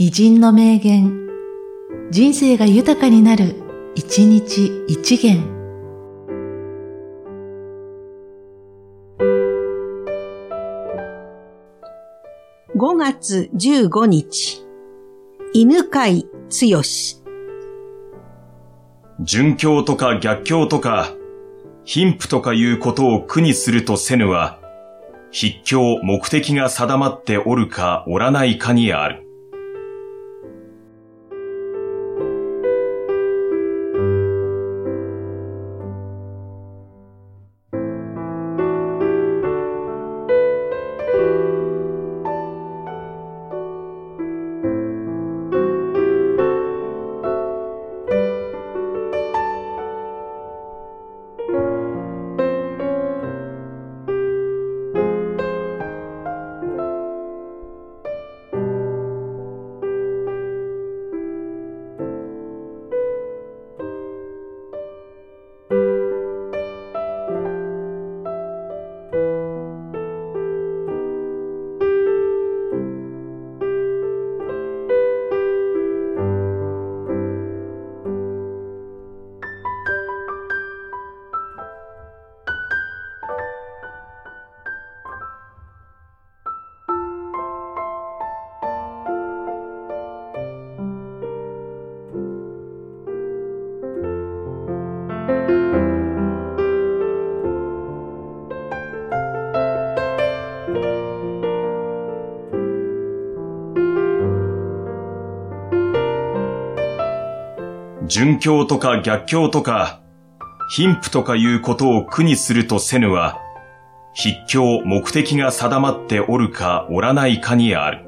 偉人の名言、人生が豊かになる、一日一元。5月15日、犬飼剛。殉教とか逆教とか、貧富とかいうことを苦にするとせぬは、筆教目的が定まっておるかおらないかにある。殉教とか逆境とか、貧富とかいうことを苦にするとせぬは、筆教目的が定まっておるかおらないかにある。